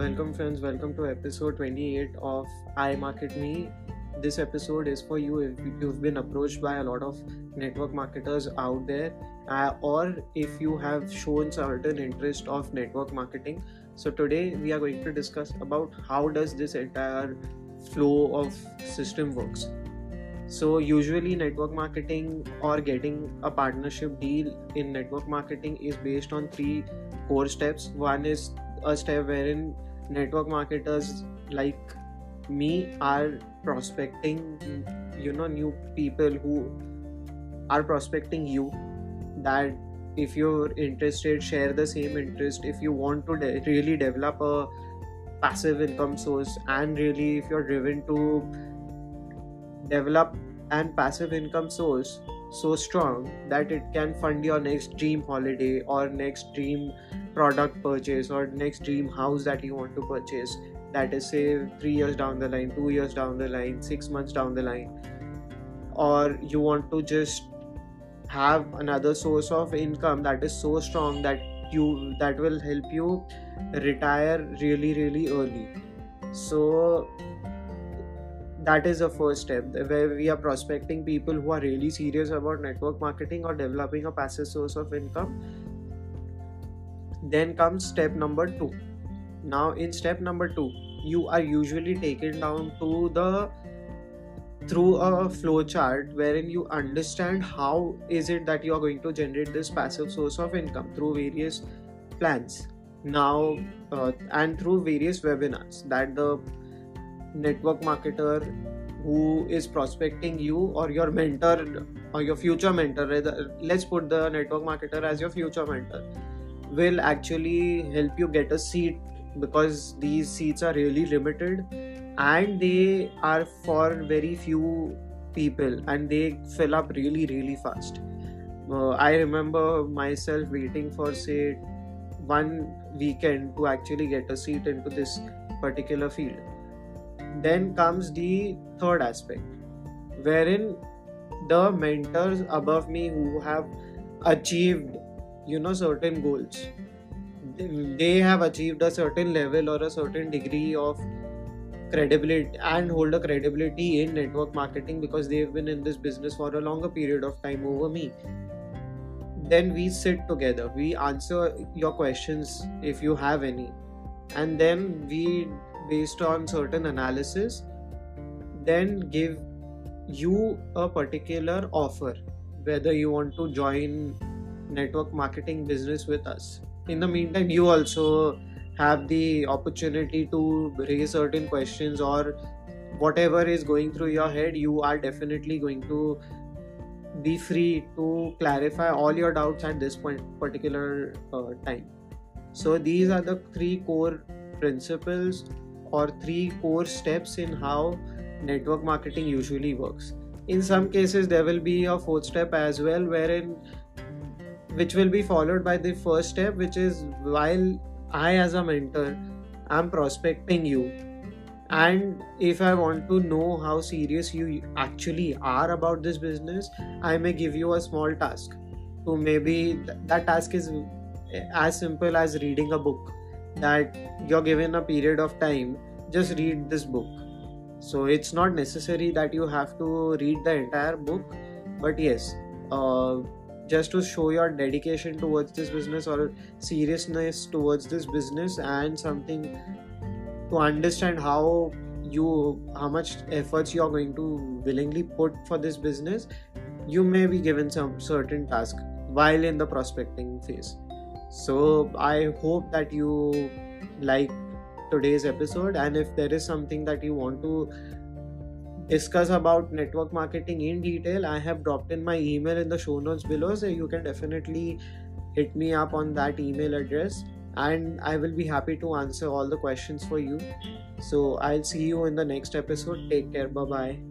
Welcome, friends. Welcome to episode 28 of I Market Me. This episode is for you if you've been approached by a lot of network marketers out there, uh, or if you have shown certain interest of network marketing. So today we are going to discuss about how does this entire flow of system works. So usually network marketing or getting a partnership deal in network marketing is based on three core steps. One is a step wherein network marketers like me are prospecting you know new people who are prospecting you that if you're interested share the same interest. If you want to de- really develop a passive income source and really if you're driven to develop an passive income source so strong that it can fund your next dream holiday or next dream product purchase or next dream house that you want to purchase. That is say 3 years down the line 2 years down the line 6 months down the line. Or you want to just have another source of income that is so strong that you that will help you retire really really early. So that is the first step where we are prospecting people who are really serious about network marketing or developing a passive source of income. Then comes step number 2 now in step number 2 you are usually taken down to the through a flow chart wherein you understand how is it that you are going to generate this passive source of income through various plans. Now uh, and through various webinars that the network marketer who is prospecting you or your mentor or your future mentor rather let's put the network marketer as your future mentor will actually help you get a seat because these seats are really limited and they are for very few people and they fill up really really fast. Uh, i remember myself waiting for say one weekend to actually get a seat into this particular field then comes the third aspect wherein the mentors above me who have achieved you know certain goals they have achieved a certain level or a certain degree of credibility and hold a credibility in network marketing because they've been in this business for a longer period of time over me. Then we sit together. We answer your questions if you have any. And then we based on certain analysis then give you a particular offer whether you want to join network marketing business with us. In the meantime you also have the opportunity to raise certain questions or whatever is going through your head you are definitely going to be free to clarify all your doubts at this point particular uh, time. So these are the three core principles or three core steps in how network marketing usually works. In some cases there will be a fourth step as well wherein which will be followed by the first step which is while i as a mentor am prospecting you and if i want to know how serious you actually are about this business i may give you a small task. To maybe th- that task is eh, as simple as reading a book that you're given a period of time just read this book. So it's not necessary that you have to read the entire book but yes uh, just to show your dedication towards this business or seriousness towards this business and something to understand how you how much efforts you are going to willingly put for this business you may be given some certain task while in the prospecting phase so i hope that you like today's episode and if there is something that you want to discuss about network marketing in detail, I have dropped in my email in the show notes below, so you can definitely hit me up on that email address and I will be happy to answer all the questions for you. So I'll see you in the next episode. Take care. Bye bye.